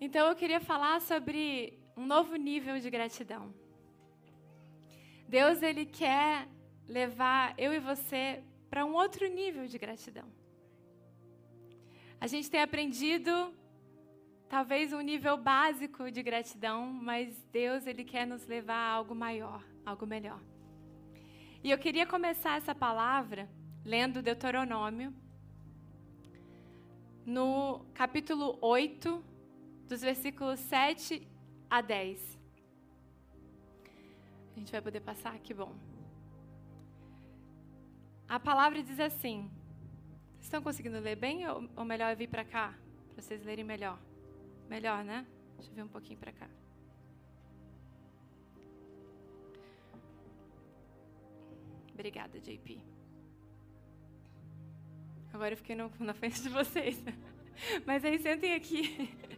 Então eu queria falar sobre um novo nível de gratidão. Deus ele quer levar eu e você para um outro nível de gratidão. A gente tem aprendido talvez um nível básico de gratidão, mas Deus ele quer nos levar a algo maior, algo melhor. E eu queria começar essa palavra lendo Deuteronômio, no capítulo 8, dos versículos 7 a 10. A gente vai poder passar? Que bom. A palavra diz assim: Estão conseguindo ler bem ou, ou melhor eu vir para cá? Para vocês lerem melhor. Melhor, né? Deixa eu vir um pouquinho para cá. Obrigada, JP. Agora eu fiquei no, na frente de vocês. Mas aí sentem aqui.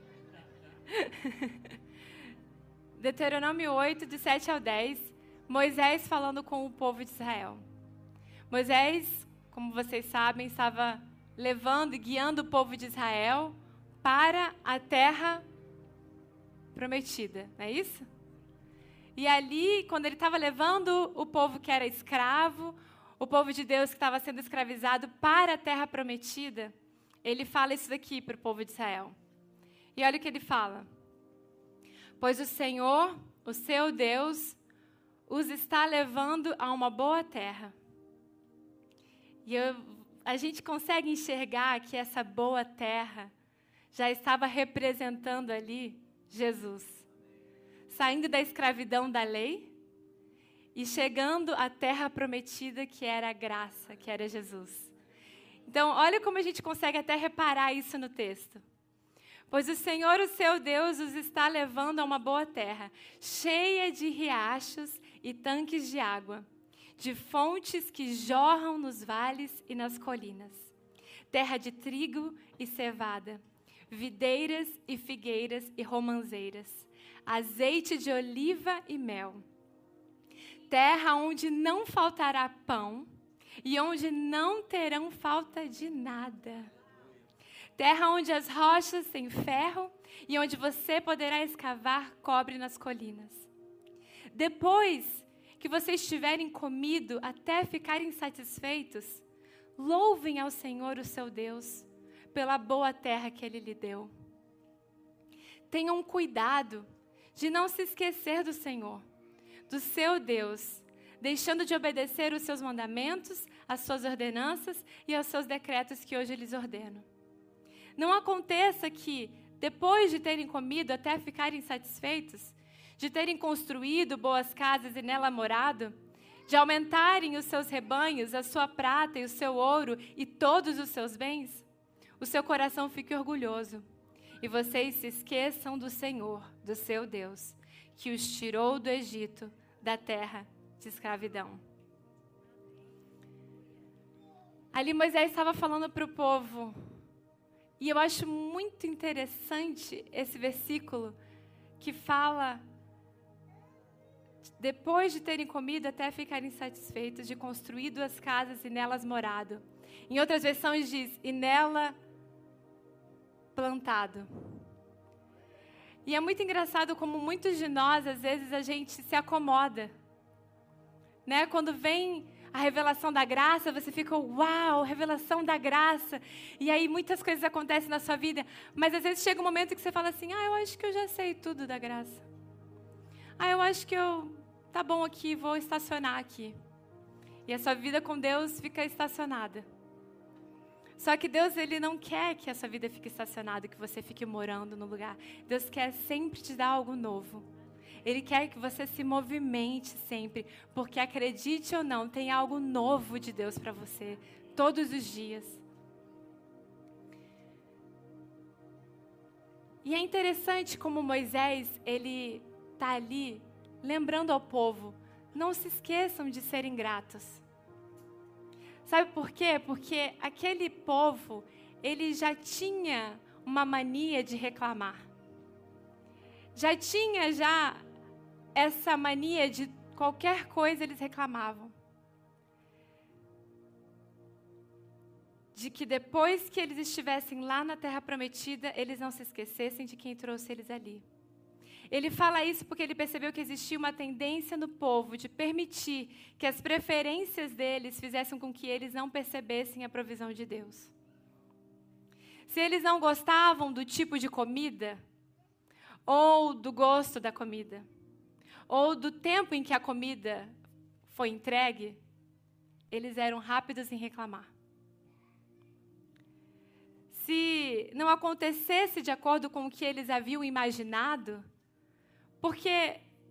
Deuteronômio 8, de 7 ao 10. Moisés falando com o povo de Israel. Moisés, como vocês sabem, estava levando e guiando o povo de Israel para a terra prometida, não é isso? E ali, quando ele estava levando o povo que era escravo, o povo de Deus que estava sendo escravizado para a terra prometida, ele fala isso daqui para o povo de Israel. E olha o que ele fala: Pois o Senhor, o seu Deus, os está levando a uma boa terra. E eu, a gente consegue enxergar que essa boa terra já estava representando ali Jesus. Saindo da escravidão da lei e chegando à terra prometida que era a graça, que era Jesus. Então, olha como a gente consegue até reparar isso no texto. Pois o Senhor, o seu Deus, os está levando a uma boa terra, cheia de riachos e tanques de água, de fontes que jorram nos vales e nas colinas, terra de trigo e cevada, videiras e figueiras e romanzeiras, azeite de oliva e mel. Terra onde não faltará pão e onde não terão falta de nada. Terra onde as rochas têm ferro e onde você poderá escavar cobre nas colinas. Depois que vocês tiverem comido até ficarem satisfeitos, louvem ao Senhor, o seu Deus pela boa terra que Ele lhe deu. Tenham cuidado de não se esquecer do Senhor, do seu Deus, deixando de obedecer os seus mandamentos, as suas ordenanças e aos seus decretos que hoje lhes ordeno. Não aconteça que, depois de terem comido até ficarem satisfeitos, de terem construído boas casas e nela morado, de aumentarem os seus rebanhos, a sua prata e o seu ouro e todos os seus bens, o seu coração fique orgulhoso e vocês se esqueçam do Senhor, do seu Deus, que os tirou do Egito, da terra de escravidão. Ali Moisés estava falando para o povo, e eu acho muito interessante esse versículo que fala depois de terem comido até ficarem satisfeitos, de construir duas casas e nelas morado. Em outras versões diz, e nela plantado. E é muito engraçado como muitos de nós, às vezes, a gente se acomoda. Né? Quando vem a revelação da graça, você fica, uau, revelação da graça. E aí muitas coisas acontecem na sua vida, mas às vezes chega um momento que você fala assim: ah, eu acho que eu já sei tudo da graça. Ah, eu acho que eu. Tá bom aqui, vou estacionar aqui. E a sua vida com Deus fica estacionada. Só que Deus ele não quer que a sua vida fique estacionada, que você fique morando no lugar. Deus quer sempre te dar algo novo. Ele quer que você se movimente sempre, porque acredite ou não, tem algo novo de Deus para você todos os dias. E é interessante como Moisés, ele tá ali lembrando ao povo, não se esqueçam de serem gratos. Sabe por quê? Porque aquele povo, ele já tinha uma mania de reclamar. Já tinha já essa mania de qualquer coisa eles reclamavam. de que depois que eles estivessem lá na terra prometida, eles não se esquecessem de quem trouxe eles ali. Ele fala isso porque ele percebeu que existia uma tendência no povo de permitir que as preferências deles fizessem com que eles não percebessem a provisão de Deus. Se eles não gostavam do tipo de comida, ou do gosto da comida, ou do tempo em que a comida foi entregue, eles eram rápidos em reclamar. Se não acontecesse de acordo com o que eles haviam imaginado, porque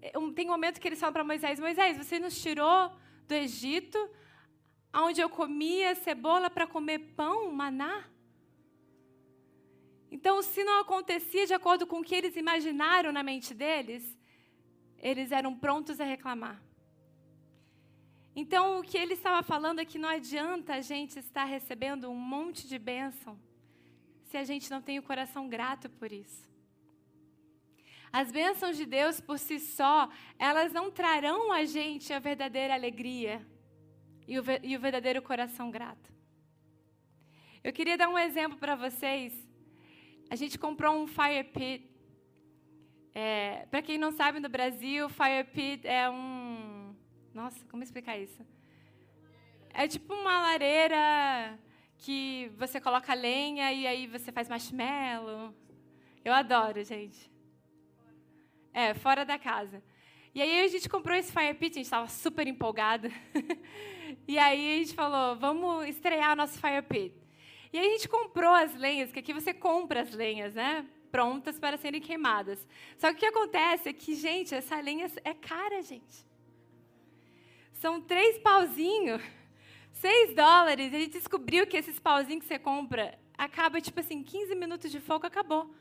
eh, tem um momento que eles falam para Moisés: Moisés, você nos tirou do Egito, onde eu comia cebola para comer pão, maná? Então, se não acontecia de acordo com o que eles imaginaram na mente deles, eles eram prontos a reclamar. Então, o que ele estava falando é que não adianta a gente estar recebendo um monte de bênção se a gente não tem o coração grato por isso. As bênçãos de Deus por si só, elas não trarão a gente a verdadeira alegria e o, e o verdadeiro coração grato. Eu queria dar um exemplo para vocês. A gente comprou um fire pit. É, para quem não sabe, no Brasil, fire pit é um. Nossa, como explicar isso? É tipo uma lareira que você coloca lenha e aí você faz marshmallow. Eu adoro, gente. É, fora da casa. E aí a gente comprou esse fire pit, a gente estava super empolgada. e aí a gente falou, vamos estrear nosso fire pit. E aí a gente comprou as lenhas, que aqui você compra as lenhas, né? Prontas para serem queimadas. Só que o que acontece é que, gente, essa lenha é cara, gente. São três pauzinhos, seis dólares. E a gente descobriu que esses pauzinhos que você compra acaba, tipo assim, 15 minutos de fogo, acabou.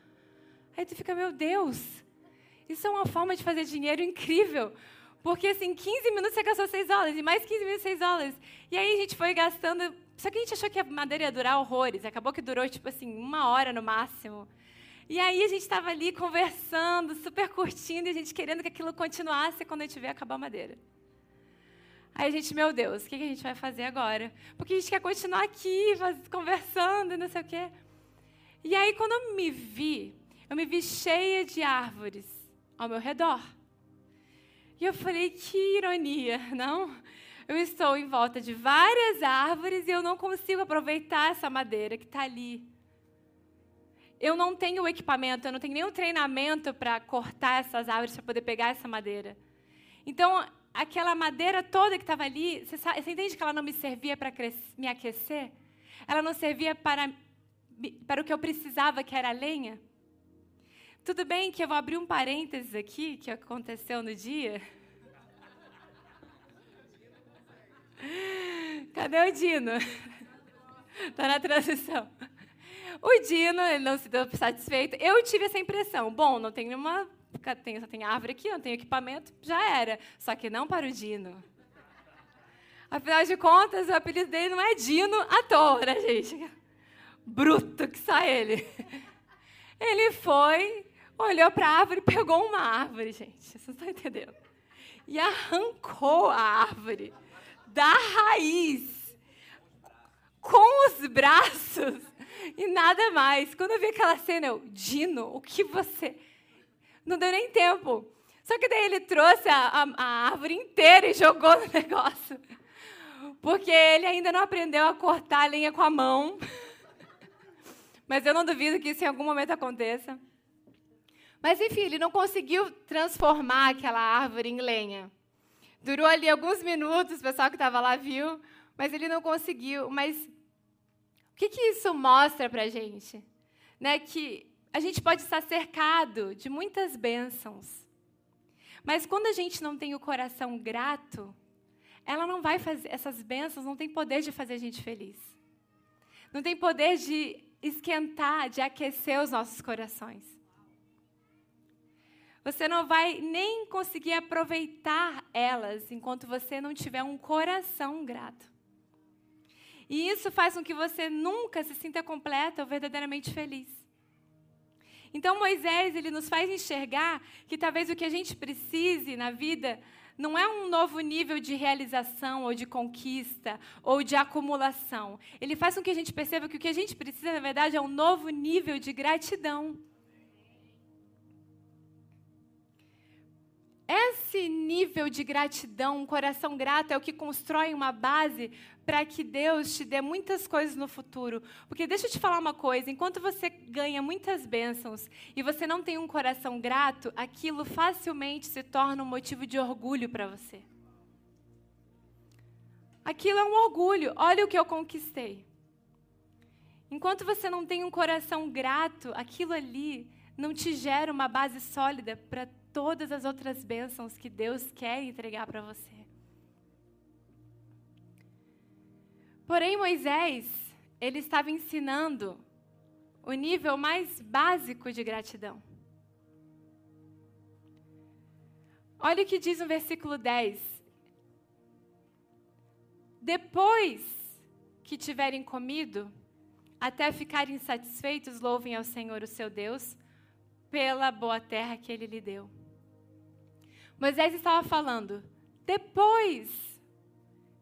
Aí tu fica, meu Deus, isso é uma forma de fazer dinheiro incrível. Porque, assim, 15 minutos você gastou 6 dólares, e mais 15 minutos 6 dólares. E aí a gente foi gastando. Só que a gente achou que a madeira ia durar horrores. Acabou que durou, tipo assim, uma hora no máximo. E aí a gente estava ali conversando, super curtindo, e a gente querendo que aquilo continuasse quando a gente vê acabar a madeira. Aí a gente, meu Deus, o que a gente vai fazer agora? Porque a gente quer continuar aqui, conversando, não sei o quê. E aí, quando eu me vi, eu me vi cheia de árvores ao meu redor. E eu falei, que ironia, não? Eu estou em volta de várias árvores e eu não consigo aproveitar essa madeira que está ali. Eu não tenho equipamento, eu não tenho nenhum treinamento para cortar essas árvores para poder pegar essa madeira. Então, aquela madeira toda que estava ali, você, sabe, você, entende que ela não me servia para me aquecer? Ela não servia para, para o que eu precisava, que era lenha? Tudo bem que eu vou abrir um parênteses aqui, que aconteceu no dia. Cadê o Dino? Está na transição. O Dino, não se deu satisfeito. Eu tive essa impressão. Bom, não tem nenhuma. Tem, só tem árvore aqui, não tem equipamento, já era. Só que não para o Dino. Afinal de contas, o apelido dele não é Dino à toa, né, gente? Bruto que sai ele. Ele foi olhou para a árvore, pegou uma árvore, gente, vocês estão entendendo. E arrancou a árvore da raiz, com os braços e nada mais. Quando eu vi aquela cena, eu, Dino, o que você. Não deu nem tempo. Só que daí ele trouxe a, a, a árvore inteira e jogou no negócio. Porque ele ainda não aprendeu a cortar a lenha com a mão. Mas eu não duvido que isso em algum momento aconteça. Mas, enfim, ele não conseguiu transformar aquela árvore em lenha. Durou ali alguns minutos, o pessoal que estava lá viu, mas ele não conseguiu. Mas que, que isso mostra para a gente? Né, que a gente pode estar cercado de muitas bênçãos, mas quando a gente não tem o coração grato, ela não vai fazer, essas bênçãos não têm poder de fazer a gente feliz. Não tem poder de esquentar, de aquecer os nossos corações. Você não vai nem conseguir aproveitar elas enquanto você não tiver um coração grato. E isso faz com que você nunca se sinta completa ou verdadeiramente feliz. Então Moisés, ele nos faz enxergar que talvez o que a gente precise na vida não é um novo nível de realização ou de conquista ou de acumulação. Ele faz com que a gente perceba que o que a gente precisa, na verdade, é um novo nível de gratidão. Esse nível de gratidão, um coração grato, é o que constrói uma base para que Deus te dê muitas coisas no futuro. Porque deixa eu te falar uma coisa: enquanto você ganha muitas bênçãos e você não tem um coração grato, aquilo facilmente se torna um motivo de orgulho para você. Aquilo é um orgulho. Olha o que eu conquistei. Enquanto você não tem um coração grato, aquilo ali não te gera uma base sólida para todas as outras bênçãos que Deus quer entregar para você. Porém, Moisés, ele estava ensinando o nível mais básico de gratidão. Olha o que diz no versículo 10. Depois que tiverem comido, até ficarem satisfeitos, louvem ao Senhor, o seu Deus, pela boa terra que ele lhe deu. Moisés estava falando: depois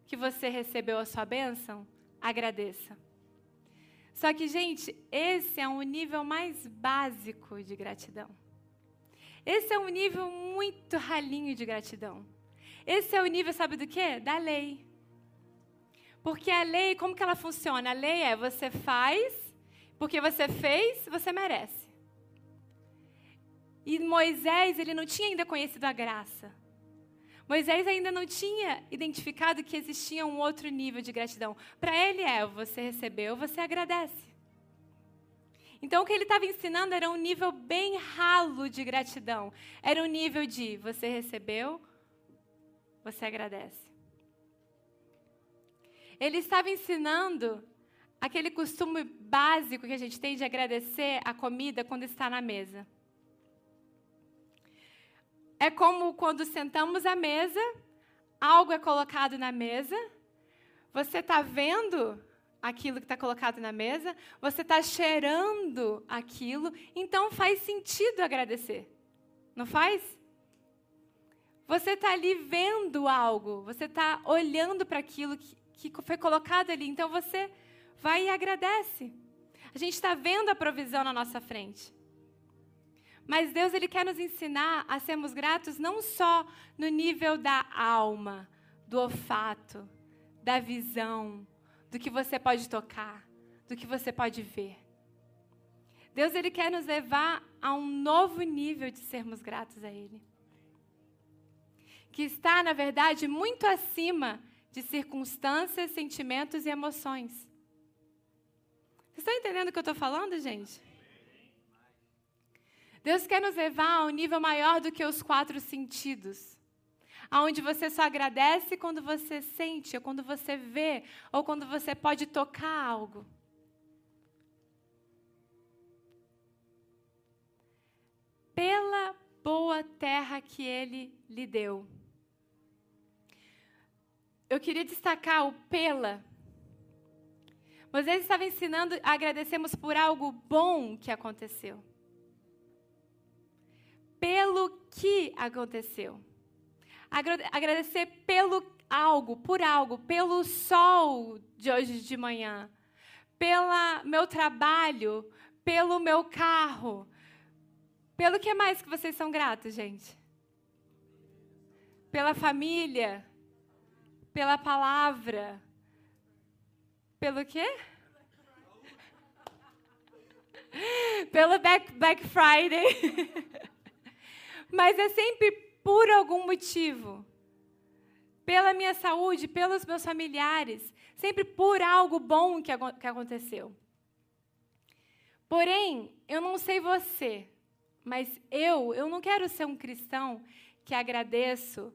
que você recebeu a sua bênção, agradeça. Só que, gente, esse é um nível mais básico de gratidão. Esse é um nível muito ralinho de gratidão. Esse é o nível, sabe do quê? Da lei. Porque a lei, como que ela funciona? A lei é você faz, porque você fez, você merece. E Moisés, ele não tinha ainda conhecido a graça. Moisés ainda não tinha identificado que existia um outro nível de gratidão. Para ele é: você recebeu, você agradece. Então, o que ele estava ensinando era um nível bem ralo de gratidão. Era um nível de você recebeu, você agradece. Ele estava ensinando aquele costume básico que a gente tem de agradecer a comida quando está na mesa. É como quando sentamos à mesa, algo é colocado na mesa, você está vendo aquilo que está colocado na mesa, você está cheirando aquilo, então faz sentido agradecer. Não faz? Você está ali vendo algo, você está olhando para aquilo que, que foi colocado ali, então você vai e agradece. A gente está vendo a provisão na nossa frente. Mas Deus ele quer nos ensinar a sermos gratos não só no nível da alma, do olfato, da visão, do que você pode tocar, do que você pode ver. Deus ele quer nos levar a um novo nível de sermos gratos a ele. Que está, na verdade, muito acima de circunstâncias, sentimentos e emoções. Vocês estão entendendo o que eu estou falando, gente? Deus quer nos levar a um nível maior do que os quatro sentidos. Aonde você só agradece quando você sente, ou quando você vê, ou quando você pode tocar algo. Pela boa terra que ele lhe deu. Eu queria destacar o pela. Moisés estava ensinando a agradecermos por algo bom que aconteceu pelo que aconteceu. Agradecer pelo algo, por algo, pelo sol de hoje de manhã, pelo meu trabalho, pelo meu carro. Pelo que mais que vocês são gratos, gente? Pela família, pela palavra, pelo quê? Pelo Black, Black Friday. mas é sempre por algum motivo. Pela minha saúde, pelos meus familiares, sempre por algo bom que, que aconteceu. Porém, eu não sei você, mas eu, eu não quero ser um cristão que agradeço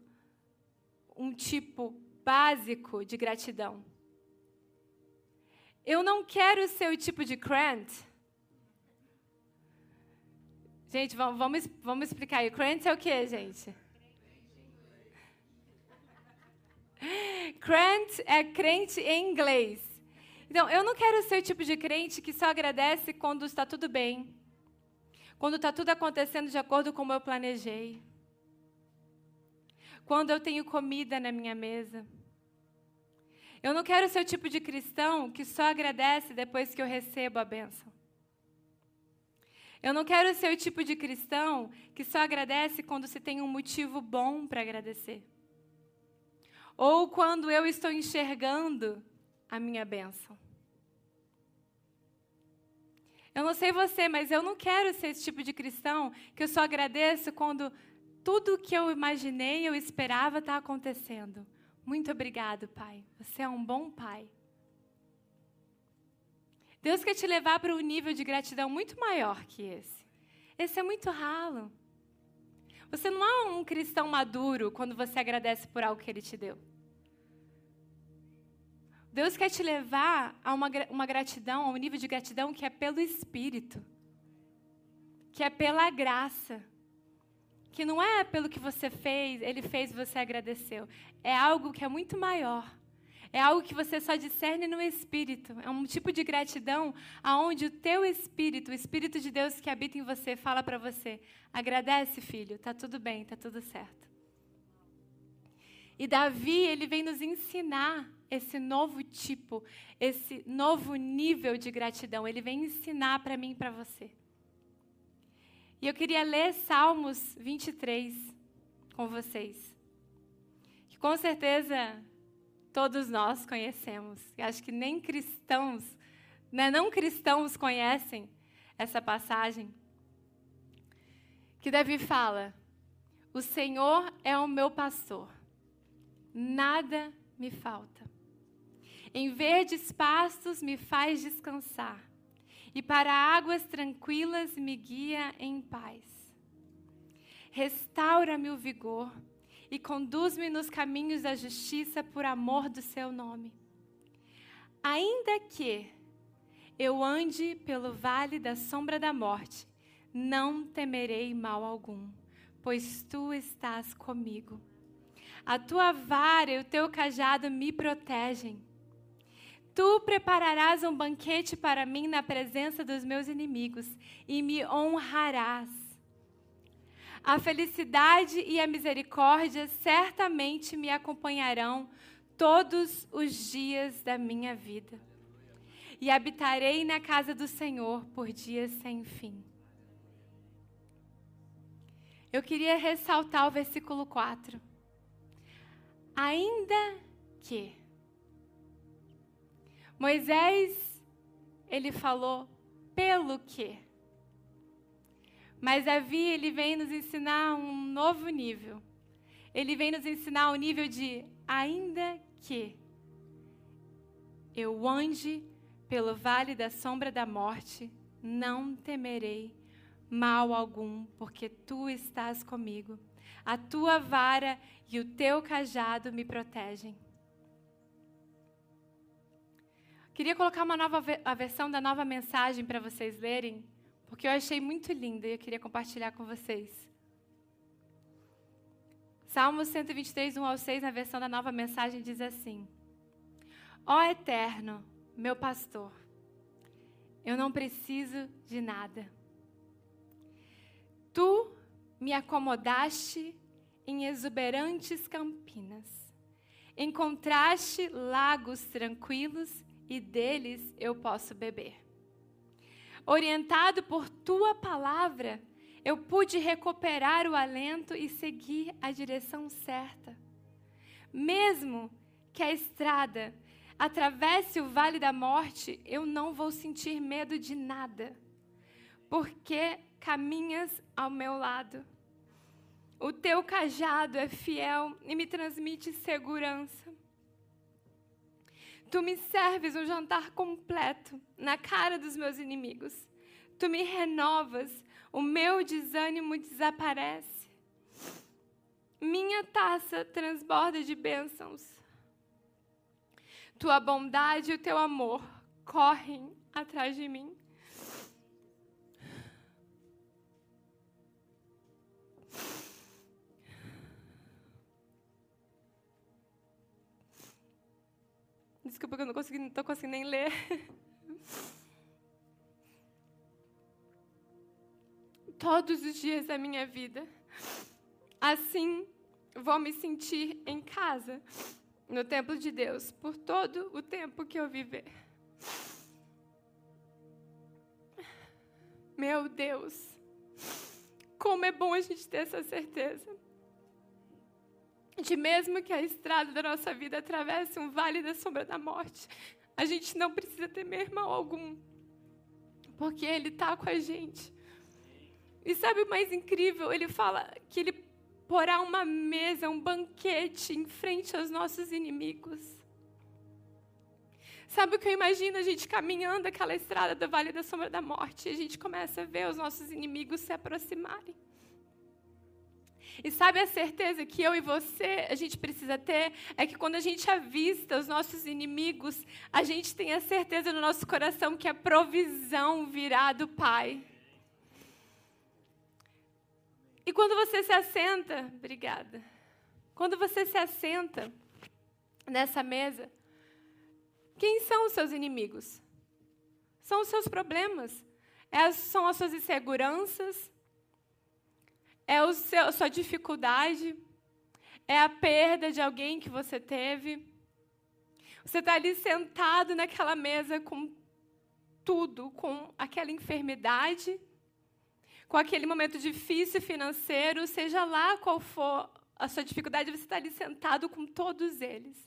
um tipo básico de gratidão. Eu não quero ser o tipo de crente Gente, vamos, vamos, vamos explicar aí. Crente é o que, gente? Crente é crente em inglês. Então, eu não quero ser o tipo de crente que só agradece quando está tudo bem, quando está tudo acontecendo de acordo com como eu planejei, quando eu tenho comida na minha mesa. Eu não quero ser o tipo de cristão que só agradece depois que eu recebo a bênção. Eu não quero ser o tipo de cristão que só agradece quando se tem um motivo bom para agradecer. Ou quando eu estou enxergando a minha bênção. Eu não sei você, mas eu não quero ser esse tipo de cristão que eu só agradeço quando tudo que eu imaginei, eu esperava está acontecendo. Muito obrigado, Pai. Você é um bom Pai. Deus quer te levar para um nível de gratidão muito maior que esse. Esse é muito ralo. Você não é um cristão maduro quando você agradece por algo que Ele te deu. Deus quer te levar a uma, uma gratidão, a um nível de gratidão que é pelo Espírito, que é pela graça, que não é pelo que você fez, Ele fez e você agradeceu. É algo que é muito maior. É algo que você só discerne no Espírito. É um tipo de gratidão aonde o teu Espírito, o Espírito de Deus que habita em você, fala para você: agradece, filho, tá tudo bem, tá tudo certo. E Davi, ele vem nos ensinar esse novo tipo, esse novo nível de gratidão. Ele vem ensinar para mim e para você. E eu queria ler Salmos 23 com vocês. Que com certeza todos nós conhecemos. E acho que nem cristãos, né, não cristãos conhecem essa passagem. Que Davi fala: O Senhor é o meu pastor, nada me falta. Em verdes pastos me faz descansar, e para águas tranquilas me guia em paz. Restaura-me o vigor e conduz-me nos caminhos da justiça por amor do seu nome. Ainda que eu ande pelo vale da sombra da morte, não temerei mal algum, pois tu estás comigo. A tua vara e o teu cajado me protegem. Tu prepararás um banquete para mim na presença dos meus inimigos e me honrarás a felicidade e a misericórdia certamente me acompanharão todos os dias da minha vida. E habitarei na casa do Senhor por dias sem fim. Eu queria ressaltar o versículo 4. Ainda que Moisés, ele falou pelo que mas Davi, ele vem nos ensinar um novo nível. Ele vem nos ensinar o nível de ainda que eu ande pelo vale da sombra da morte, não temerei mal algum, porque tu estás comigo. A tua vara e o teu cajado me protegem. Queria colocar uma nova a versão da nova mensagem para vocês lerem, porque eu achei muito linda e eu queria compartilhar com vocês. Salmo 123, 1 ao 6, na versão da nova mensagem, diz assim: Ó Eterno, meu pastor, eu não preciso de nada. Tu me acomodaste em exuberantes campinas. Encontraste lagos tranquilos e deles eu posso beber orientado por tua palavra, eu pude recuperar o alento e seguir a direção certa. Mesmo que a estrada atravesse o vale da morte, eu não vou sentir medo de nada, porque caminhas ao meu lado. O teu cajado é fiel e me transmite segurança. Tu me serves um jantar completo na cara dos meus inimigos. Tu me renovas, o meu desânimo desaparece. Minha taça transborda de bênçãos. Tua bondade e o teu amor correm atrás de mim. Desculpa que eu não consegui, não estou conseguindo nem ler. Todos os dias da minha vida. Assim vou me sentir em casa, no templo de Deus, por todo o tempo que eu viver. Meu Deus, como é bom a gente ter essa certeza. De mesmo que a estrada da nossa vida atravesse um vale da sombra da morte, a gente não precisa temer mal algum, porque Ele está com a gente. E sabe o mais incrível? Ele fala que Ele porá uma mesa, um banquete em frente aos nossos inimigos. Sabe o que eu imagino? A gente caminhando aquela estrada do Vale da Sombra da Morte e a gente começa a ver os nossos inimigos se aproximarem. E sabe a certeza que eu e você a gente precisa ter? É que quando a gente avista os nossos inimigos, a gente tem a certeza no nosso coração que a provisão virá do Pai. E quando você se assenta, obrigada. Quando você se assenta nessa mesa, quem são os seus inimigos? São os seus problemas. É, são as suas inseguranças. É seu, a sua dificuldade. É a perda de alguém que você teve. Você está ali sentado naquela mesa com tudo, com aquela enfermidade, com aquele momento difícil financeiro, seja lá qual for a sua dificuldade, você está ali sentado com todos eles.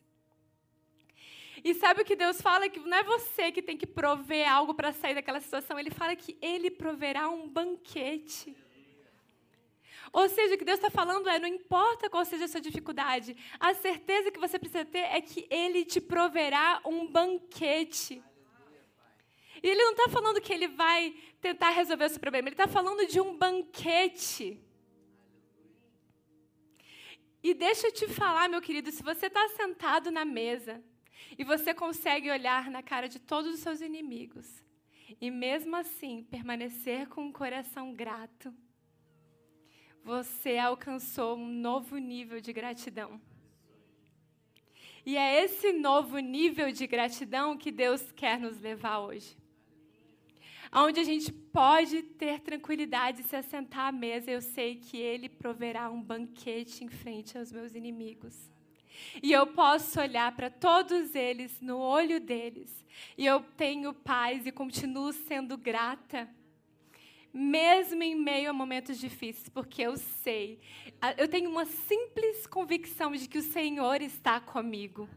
E sabe o que Deus fala? Que não é você que tem que prover algo para sair daquela situação. Ele fala que Ele proverá um banquete. Ou seja, o que Deus está falando é: não importa qual seja a sua dificuldade, a certeza que você precisa ter é que Ele te proverá um banquete. E Ele não está falando que Ele vai tentar resolver o seu problema, Ele está falando de um banquete. E deixa eu te falar, meu querido, se você está sentado na mesa, e você consegue olhar na cara de todos os seus inimigos e mesmo assim permanecer com um coração grato, você alcançou um novo nível de gratidão. E é esse novo nível de gratidão que Deus quer nos levar hoje. Onde a gente pode ter tranquilidade de se assentar à mesa, eu sei que Ele proverá um banquete em frente aos meus inimigos. E eu posso olhar para todos eles no olho deles. E eu tenho paz e continuo sendo grata. Mesmo em meio a momentos difíceis, porque eu sei, eu tenho uma simples convicção de que o Senhor está comigo.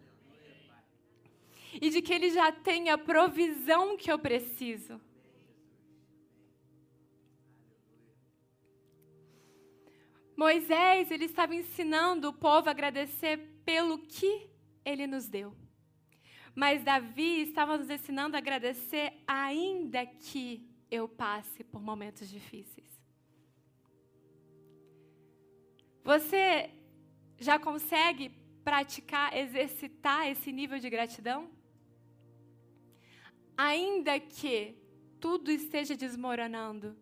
E de que Ele já tem a provisão que eu preciso. Moisés, ele estava ensinando o povo a agradecer pelo que ele nos deu. Mas Davi estava nos ensinando a agradecer, ainda que eu passe por momentos difíceis. Você já consegue praticar, exercitar esse nível de gratidão? Ainda que tudo esteja desmoronando,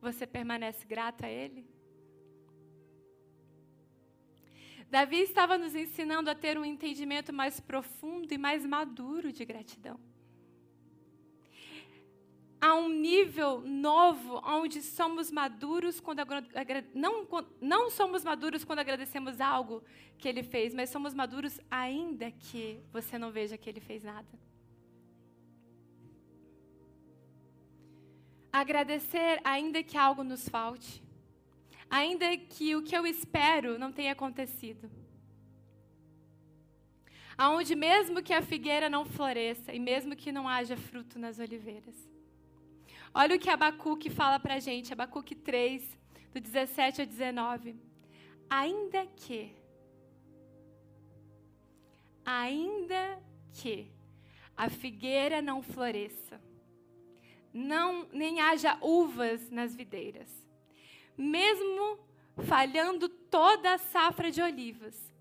você permanece grato a Ele? Davi estava nos ensinando a ter um entendimento mais profundo e mais maduro de gratidão. Há um nível novo onde somos maduros quando não, não somos maduros quando agradecemos algo que ele fez, mas somos maduros ainda que você não veja que ele fez nada. Agradecer ainda que algo nos falte ainda que o que eu espero não tenha acontecido. Aonde mesmo que a figueira não floresça e mesmo que não haja fruto nas oliveiras. Olha o que Abacuque fala para a gente, Abacuque 3, do 17 ao 19. Ainda que, ainda que a figueira não floresça, não nem haja uvas nas videiras, mesmo falhando toda a safra de olivas,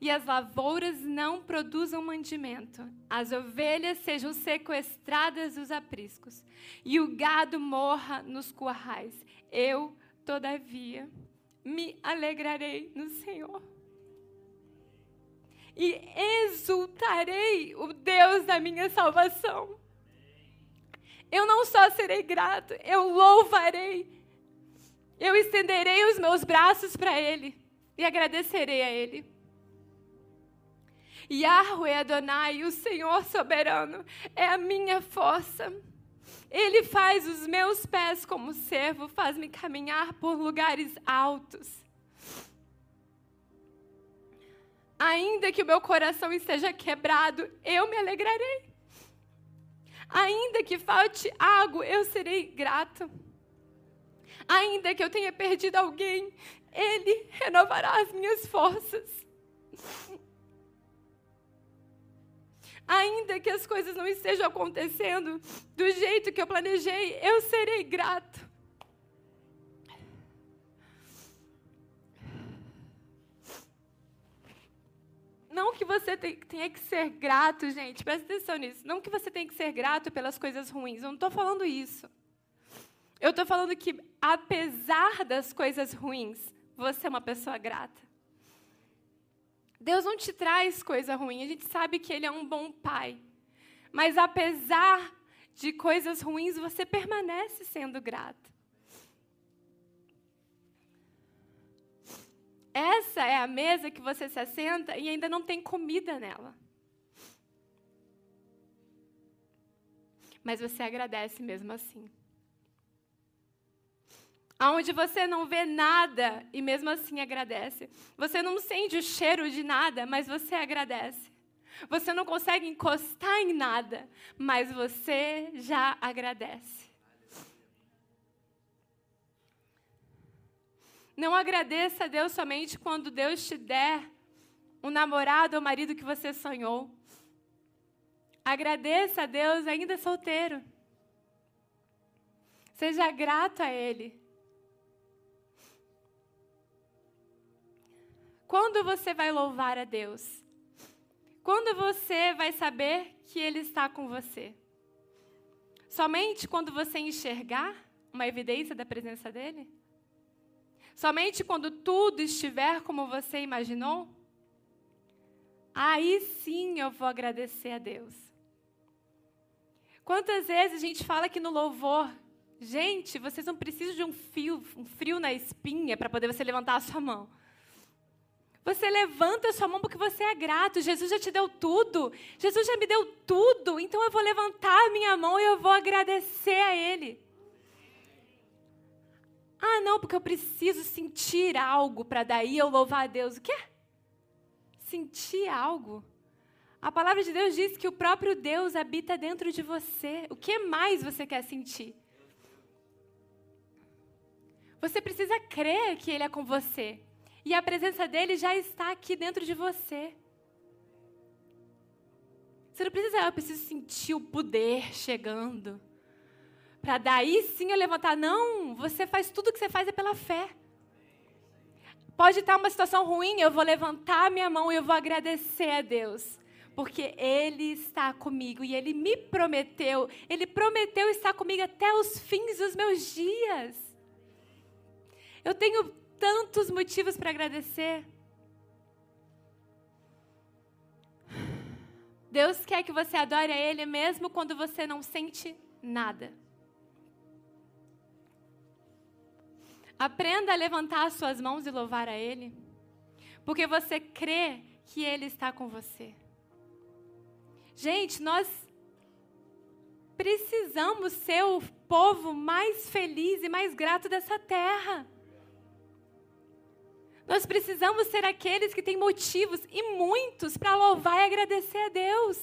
e as lavouras não produzam mandimento, as ovelhas sejam sequestradas dos apriscos, e o gado morra nos currais, eu, todavia, me alegrarei no Senhor. E exultarei o Deus da minha salvação. Eu não só serei grato, eu louvarei eu estenderei os meus braços para Ele. e agradecerei a Ele. Yahweh Adonai, o Senhor soberano, é a minha força. Ele faz os meus pés como servo, faz-me caminhar por lugares altos. Ainda que o meu coração esteja quebrado, eu me alegrarei. Ainda que falte água, eu serei grato. Ainda que eu tenha perdido alguém, Ele renovará as minhas forças. Ainda que as coisas não estejam acontecendo do jeito que eu planejei, eu serei grato. Não que você tenha que ser grato, gente, presta atenção nisso. Não que você tenha que ser grato pelas coisas ruins. Eu não estou falando isso. Eu estou falando que, apesar das coisas ruins, você é uma pessoa grata. Deus não te traz coisa ruim, a gente sabe que Ele é um bom pai. Mas apesar de coisas ruins, você permanece sendo grato. Essa é a mesa que você se assenta e ainda não tem comida nela. Mas você agradece mesmo assim aonde você não vê nada e mesmo assim agradece. Você não sente o cheiro de nada, mas você agradece. Você não consegue encostar em nada, mas você já agradece. Não agradeça a Deus somente quando Deus te der um namorado ou marido que você sonhou. Agradeça a Deus ainda solteiro. Seja grato a Ele. Quando você vai louvar a Deus? Quando você vai saber que Ele está com você? Somente quando você enxergar uma evidência da presença dEle? Somente quando tudo estiver como você imaginou? Aí sim eu vou agradecer a Deus. Quantas vezes a gente fala que no louvor, gente, vocês não precisam de um fio, um frio na espinha para poder você levantar a sua mão. Você levanta a sua mão porque você é grato. Jesus já te deu tudo. Jesus já me deu tudo. Então eu vou levantar a minha mão e eu vou agradecer a Ele. Ah, não, porque eu preciso sentir algo para daí eu louvar a Deus. O quê? Sentir algo? A palavra de Deus diz que o próprio Deus habita dentro de você. O que mais você quer sentir? Você precisa crer que Ele é com você. E a presença dele já está aqui dentro de você. Você não precisa, eu preciso sentir o poder chegando. Para daí sim eu levantar. Não, você faz tudo que você faz é pela fé. Pode estar uma situação ruim, eu vou levantar minha mão e eu vou agradecer a Deus. Porque Ele está comigo e Ele me prometeu, Ele prometeu estar comigo até os fins dos meus dias. Eu tenho tantos motivos para agradecer. Deus quer que você adore a Ele mesmo quando você não sente nada. Aprenda a levantar as suas mãos e louvar a Ele, porque você crê que Ele está com você. Gente, nós precisamos ser o povo mais feliz e mais grato dessa terra. Nós precisamos ser aqueles que têm motivos e muitos para louvar e agradecer a Deus,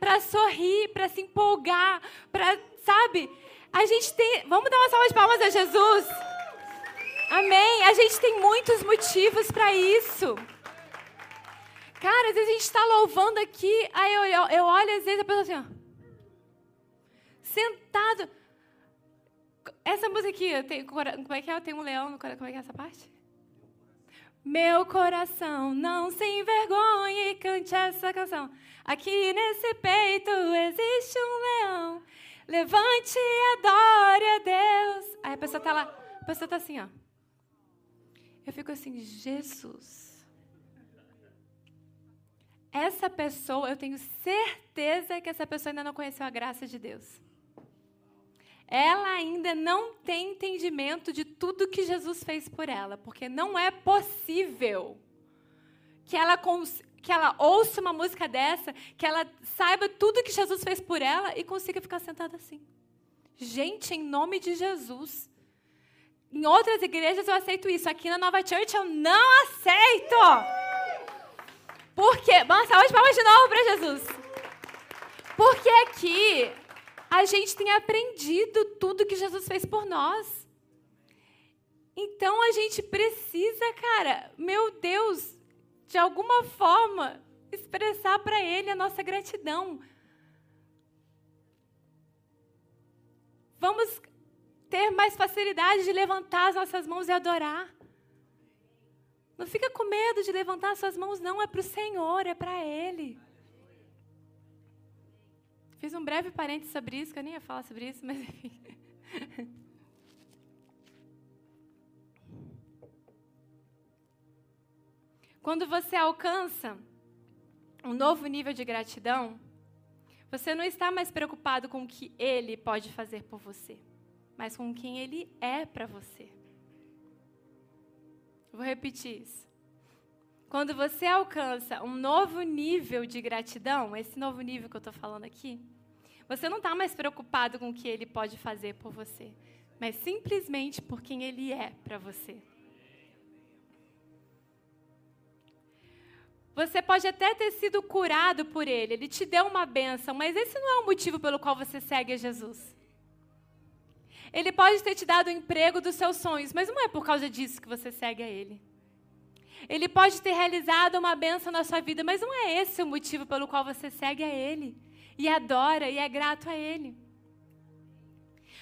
para sorrir, para se empolgar, para, sabe? A gente tem. Vamos dar uma salva de palmas a Jesus. Amém. A gente tem muitos motivos para isso. Cara, às vezes a gente está louvando aqui, aí eu, eu, eu, olho, às vezes a pessoa assim, ó. Sentado. Essa música aqui, tem, como é que é? Tem um leão no coração. Como é que é essa parte? Meu coração, não se envergonhe e cante essa canção. Aqui nesse peito existe um leão. Levante e adore a Deus. Aí a pessoa tá lá, a pessoa tá assim, ó. Eu fico assim, Jesus. Essa pessoa, eu tenho certeza que essa pessoa ainda não conheceu a graça de Deus. Ela ainda não tem entendimento de tudo que Jesus fez por ela, porque não é possível que ela, que ela ouça uma música dessa, que ela saiba tudo que Jesus fez por ela e consiga ficar sentada assim. Gente, em nome de Jesus. Em outras igrejas eu aceito isso. Aqui na Nova Church eu não aceito. Por quê? Vamos salva de palmas de novo para Jesus. Porque aqui a gente tem aprendido tudo que Jesus fez por nós. Então a gente precisa, cara, meu Deus, de alguma forma expressar para Ele a nossa gratidão. Vamos ter mais facilidade de levantar as nossas mãos e adorar. Não fica com medo de levantar as suas mãos, não. É para o Senhor, é para Ele. Fiz um breve parênteses sobre isso, que eu nem ia falar sobre isso, mas enfim. Quando você alcança um novo nível de gratidão, você não está mais preocupado com o que Ele pode fazer por você, mas com quem Ele é para você. Vou repetir isso. Quando você alcança um novo nível de gratidão, esse novo nível que eu estou falando aqui, você não está mais preocupado com o que ele pode fazer por você, mas simplesmente por quem ele é para você. Você pode até ter sido curado por ele, ele te deu uma benção, mas esse não é o motivo pelo qual você segue a Jesus. Ele pode ter te dado o emprego dos seus sonhos, mas não é por causa disso que você segue a Ele. Ele pode ter realizado uma benção na sua vida, mas não é esse o motivo pelo qual você segue a Ele, e adora e é grato a Ele.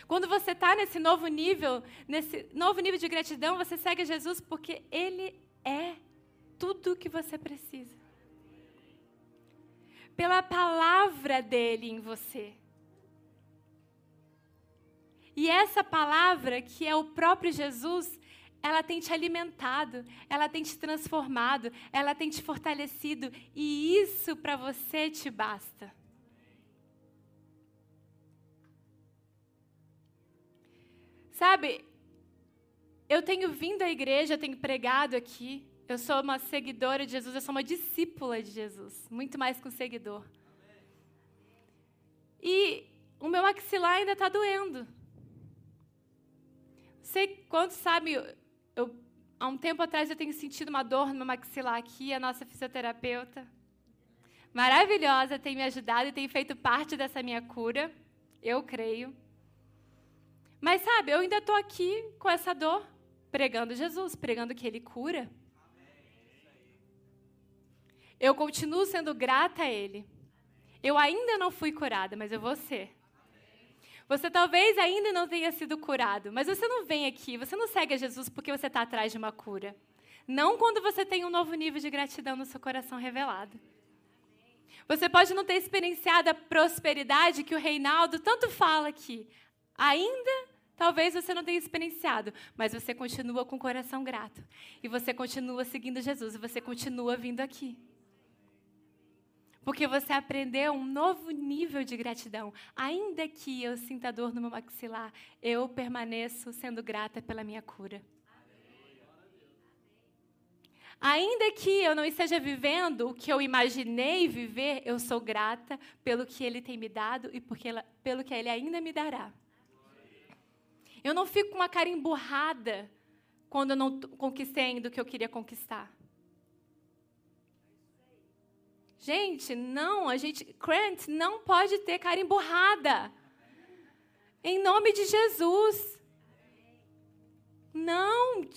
Quando você está nesse novo nível, nesse novo nível de gratidão, você segue Jesus porque Ele é tudo o que você precisa. Pela palavra dele em você. E essa palavra, que é o próprio Jesus, ela tem te alimentado, ela tem te transformado, ela tem te fortalecido, e isso para você te basta. Sabe, eu tenho vindo à igreja, eu tenho pregado aqui, eu sou uma seguidora de Jesus, eu sou uma discípula de Jesus, muito mais que um seguidor. E o meu maxilar ainda está doendo sei quantos sabem, eu, há um tempo atrás eu tenho sentido uma dor no meu maxilar aqui, a nossa fisioterapeuta, maravilhosa, tem me ajudado e tem feito parte dessa minha cura, eu creio. Mas sabe, eu ainda estou aqui com essa dor, pregando Jesus, pregando que Ele cura. Eu continuo sendo grata a Ele. Eu ainda não fui curada, mas eu vou ser. Você talvez ainda não tenha sido curado, mas você não vem aqui, você não segue a Jesus porque você está atrás de uma cura. Não quando você tem um novo nível de gratidão no seu coração revelado. Você pode não ter experienciado a prosperidade que o Reinaldo tanto fala aqui. Ainda Talvez você não tenha experienciado, mas você continua com o coração grato. E você continua seguindo Jesus, e você continua vindo aqui. Porque você aprendeu um novo nível de gratidão. Ainda que eu sinta dor no meu maxilar, eu permaneço sendo grata pela minha cura. Ainda que eu não esteja vivendo o que eu imaginei viver, eu sou grata pelo que Ele tem me dado e porque, pelo que Ele ainda me dará. Eu não fico com uma cara emburrada quando eu não conquistei ainda o que eu queria conquistar. Gente, não, a gente, Grant, não pode ter cara emburrada. Em nome de Jesus. Não,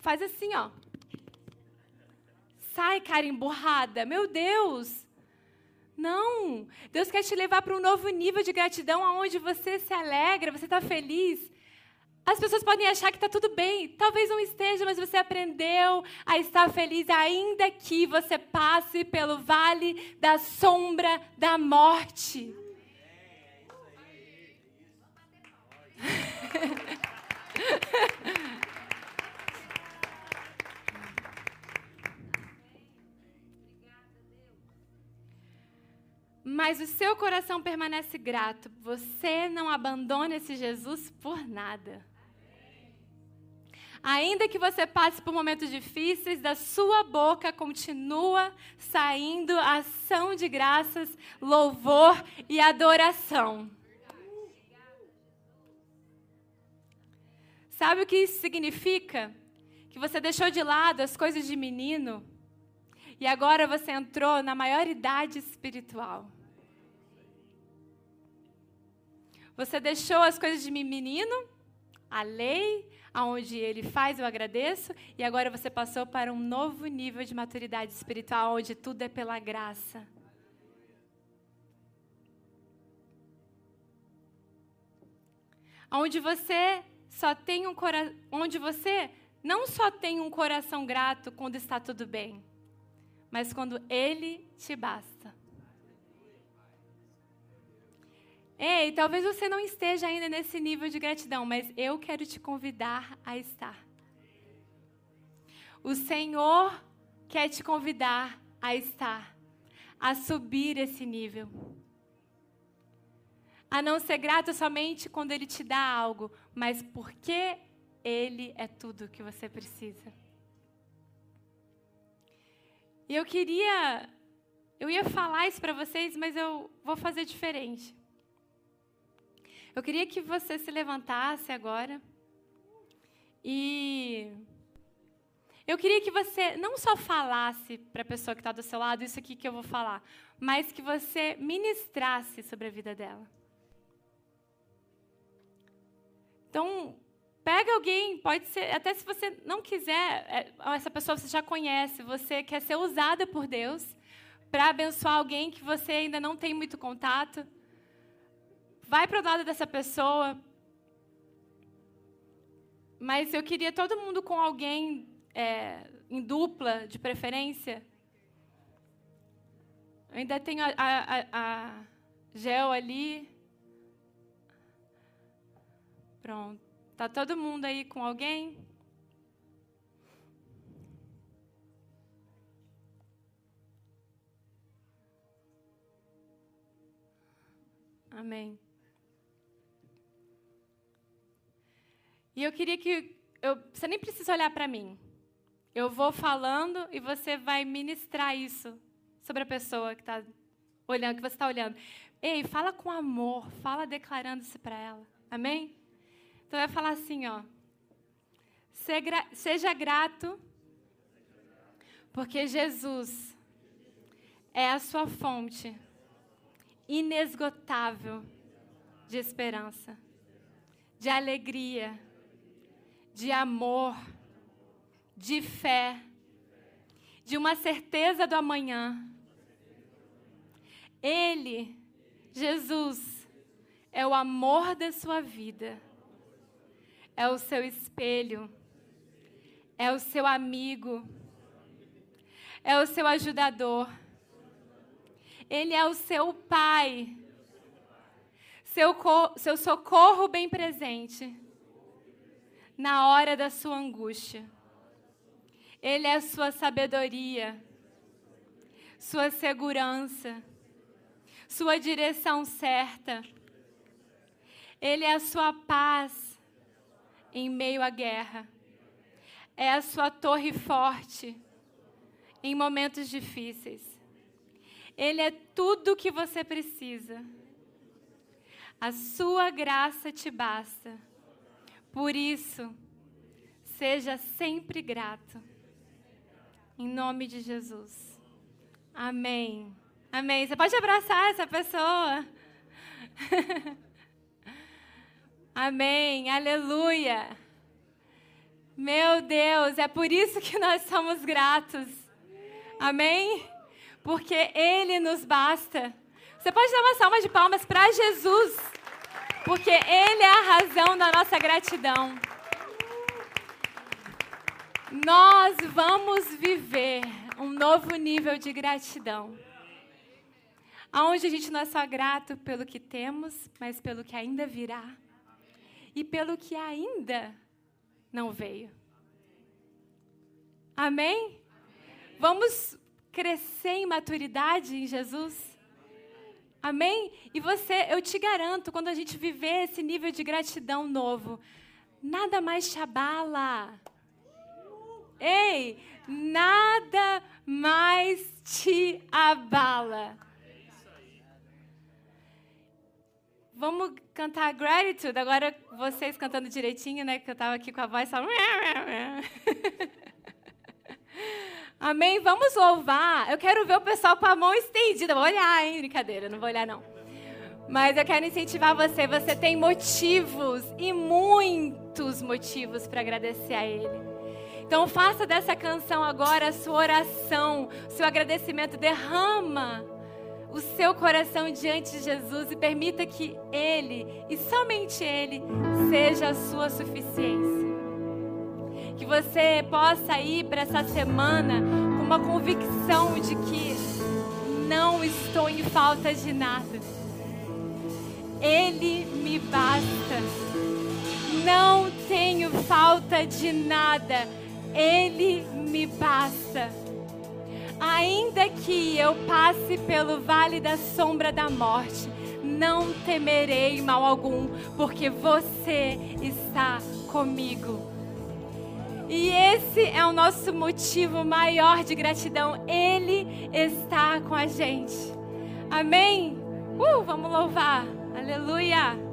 faz assim, ó. Sai, cara emburrada. Meu Deus. Não. Deus quer te levar para um novo nível de gratidão, onde você se alegra, você está feliz as pessoas podem achar que está tudo bem, talvez não esteja, mas você aprendeu a estar feliz, ainda que você passe pelo vale da sombra da morte. mas o seu coração permanece grato. Você não abandona esse Jesus por nada. Ainda que você passe por momentos difíceis, da sua boca continua saindo ação de graças, louvor e adoração. Sabe o que isso significa? Que você deixou de lado as coisas de menino e agora você entrou na maior idade espiritual. Você deixou as coisas de menino, a lei, aonde ele faz eu agradeço, e agora você passou para um novo nível de maturidade espiritual, onde tudo é pela graça. Onde você só tem um coração, onde você não só tem um coração grato quando está tudo bem, mas quando ele te basta. Ei, talvez você não esteja ainda nesse nível de gratidão, mas eu quero te convidar a estar. O Senhor quer te convidar a estar, a subir esse nível. A não ser grato somente quando Ele te dá algo, mas porque Ele é tudo que você precisa. E eu queria, eu ia falar isso para vocês, mas eu vou fazer diferente. Eu queria que você se levantasse agora. E eu queria que você não só falasse para a pessoa que está do seu lado isso aqui que eu vou falar, mas que você ministrasse sobre a vida dela. Então, pega alguém, pode ser, até se você não quiser, é, essa pessoa você já conhece, você quer ser usada por Deus para abençoar alguém que você ainda não tem muito contato. Vai para o lado dessa pessoa. Mas eu queria todo mundo com alguém é, em dupla, de preferência. Eu ainda tenho a, a, a Gel ali. Pronto. Tá todo mundo aí com alguém? Amém. E eu queria que. Eu, você nem precisa olhar para mim. Eu vou falando e você vai ministrar isso sobre a pessoa que está olhando, que você está olhando. Ei, fala com amor, fala declarando isso para ela. Amém? Então vai falar assim, ó. Seja grato, porque Jesus é a sua fonte inesgotável de esperança, de alegria, de amor, de fé, de uma certeza do amanhã. Ele, Jesus, é o amor da sua vida, é o seu espelho, é o seu amigo, é o seu ajudador. Ele é o seu pai, seu, seu socorro bem presente na hora da sua angústia. Ele é sua sabedoria, sua segurança, sua direção certa. Ele é a sua paz em meio à guerra. É a sua torre forte em momentos difíceis. Ele é tudo o que você precisa. A sua graça te basta. Por isso, seja sempre grato. Em nome de Jesus. Amém. Amém. Você pode abraçar essa pessoa. Amém. Aleluia. Meu Deus, é por isso que nós somos gratos. Amém? Porque Ele nos basta. Você pode dar uma salva de palmas para Jesus porque Ele é a razão da nossa gratidão. Nós vamos viver um novo nível de gratidão. Onde a gente não é só grato pelo que temos, mas pelo que ainda virá. E pelo que ainda não veio. Amém? Vamos crescer em maturidade em Jesus? Amém? E você, eu te garanto, quando a gente viver esse nível de gratidão novo, nada mais te abala. Ei, nada mais te abala. Vamos cantar Gratitude. Agora vocês cantando direitinho, né? Que eu estava aqui com a voz só. Amém? Vamos louvar. Eu quero ver o pessoal com a mão estendida. Vou olhar, hein? Brincadeira, não vou olhar, não. Mas eu quero incentivar você. Você tem motivos e muitos motivos para agradecer a Ele. Então faça dessa canção agora a sua oração, o seu agradecimento. Derrama o seu coração diante de Jesus e permita que Ele, e somente Ele, seja a sua suficiência. Que você possa ir para essa semana com uma convicção de que não estou em falta de nada. Ele me basta. Não tenho falta de nada. Ele me basta. Ainda que eu passe pelo vale da sombra da morte, não temerei mal algum, porque você está comigo. E esse é o nosso motivo maior de gratidão. Ele está com a gente. Amém? Uh, vamos louvar. Aleluia.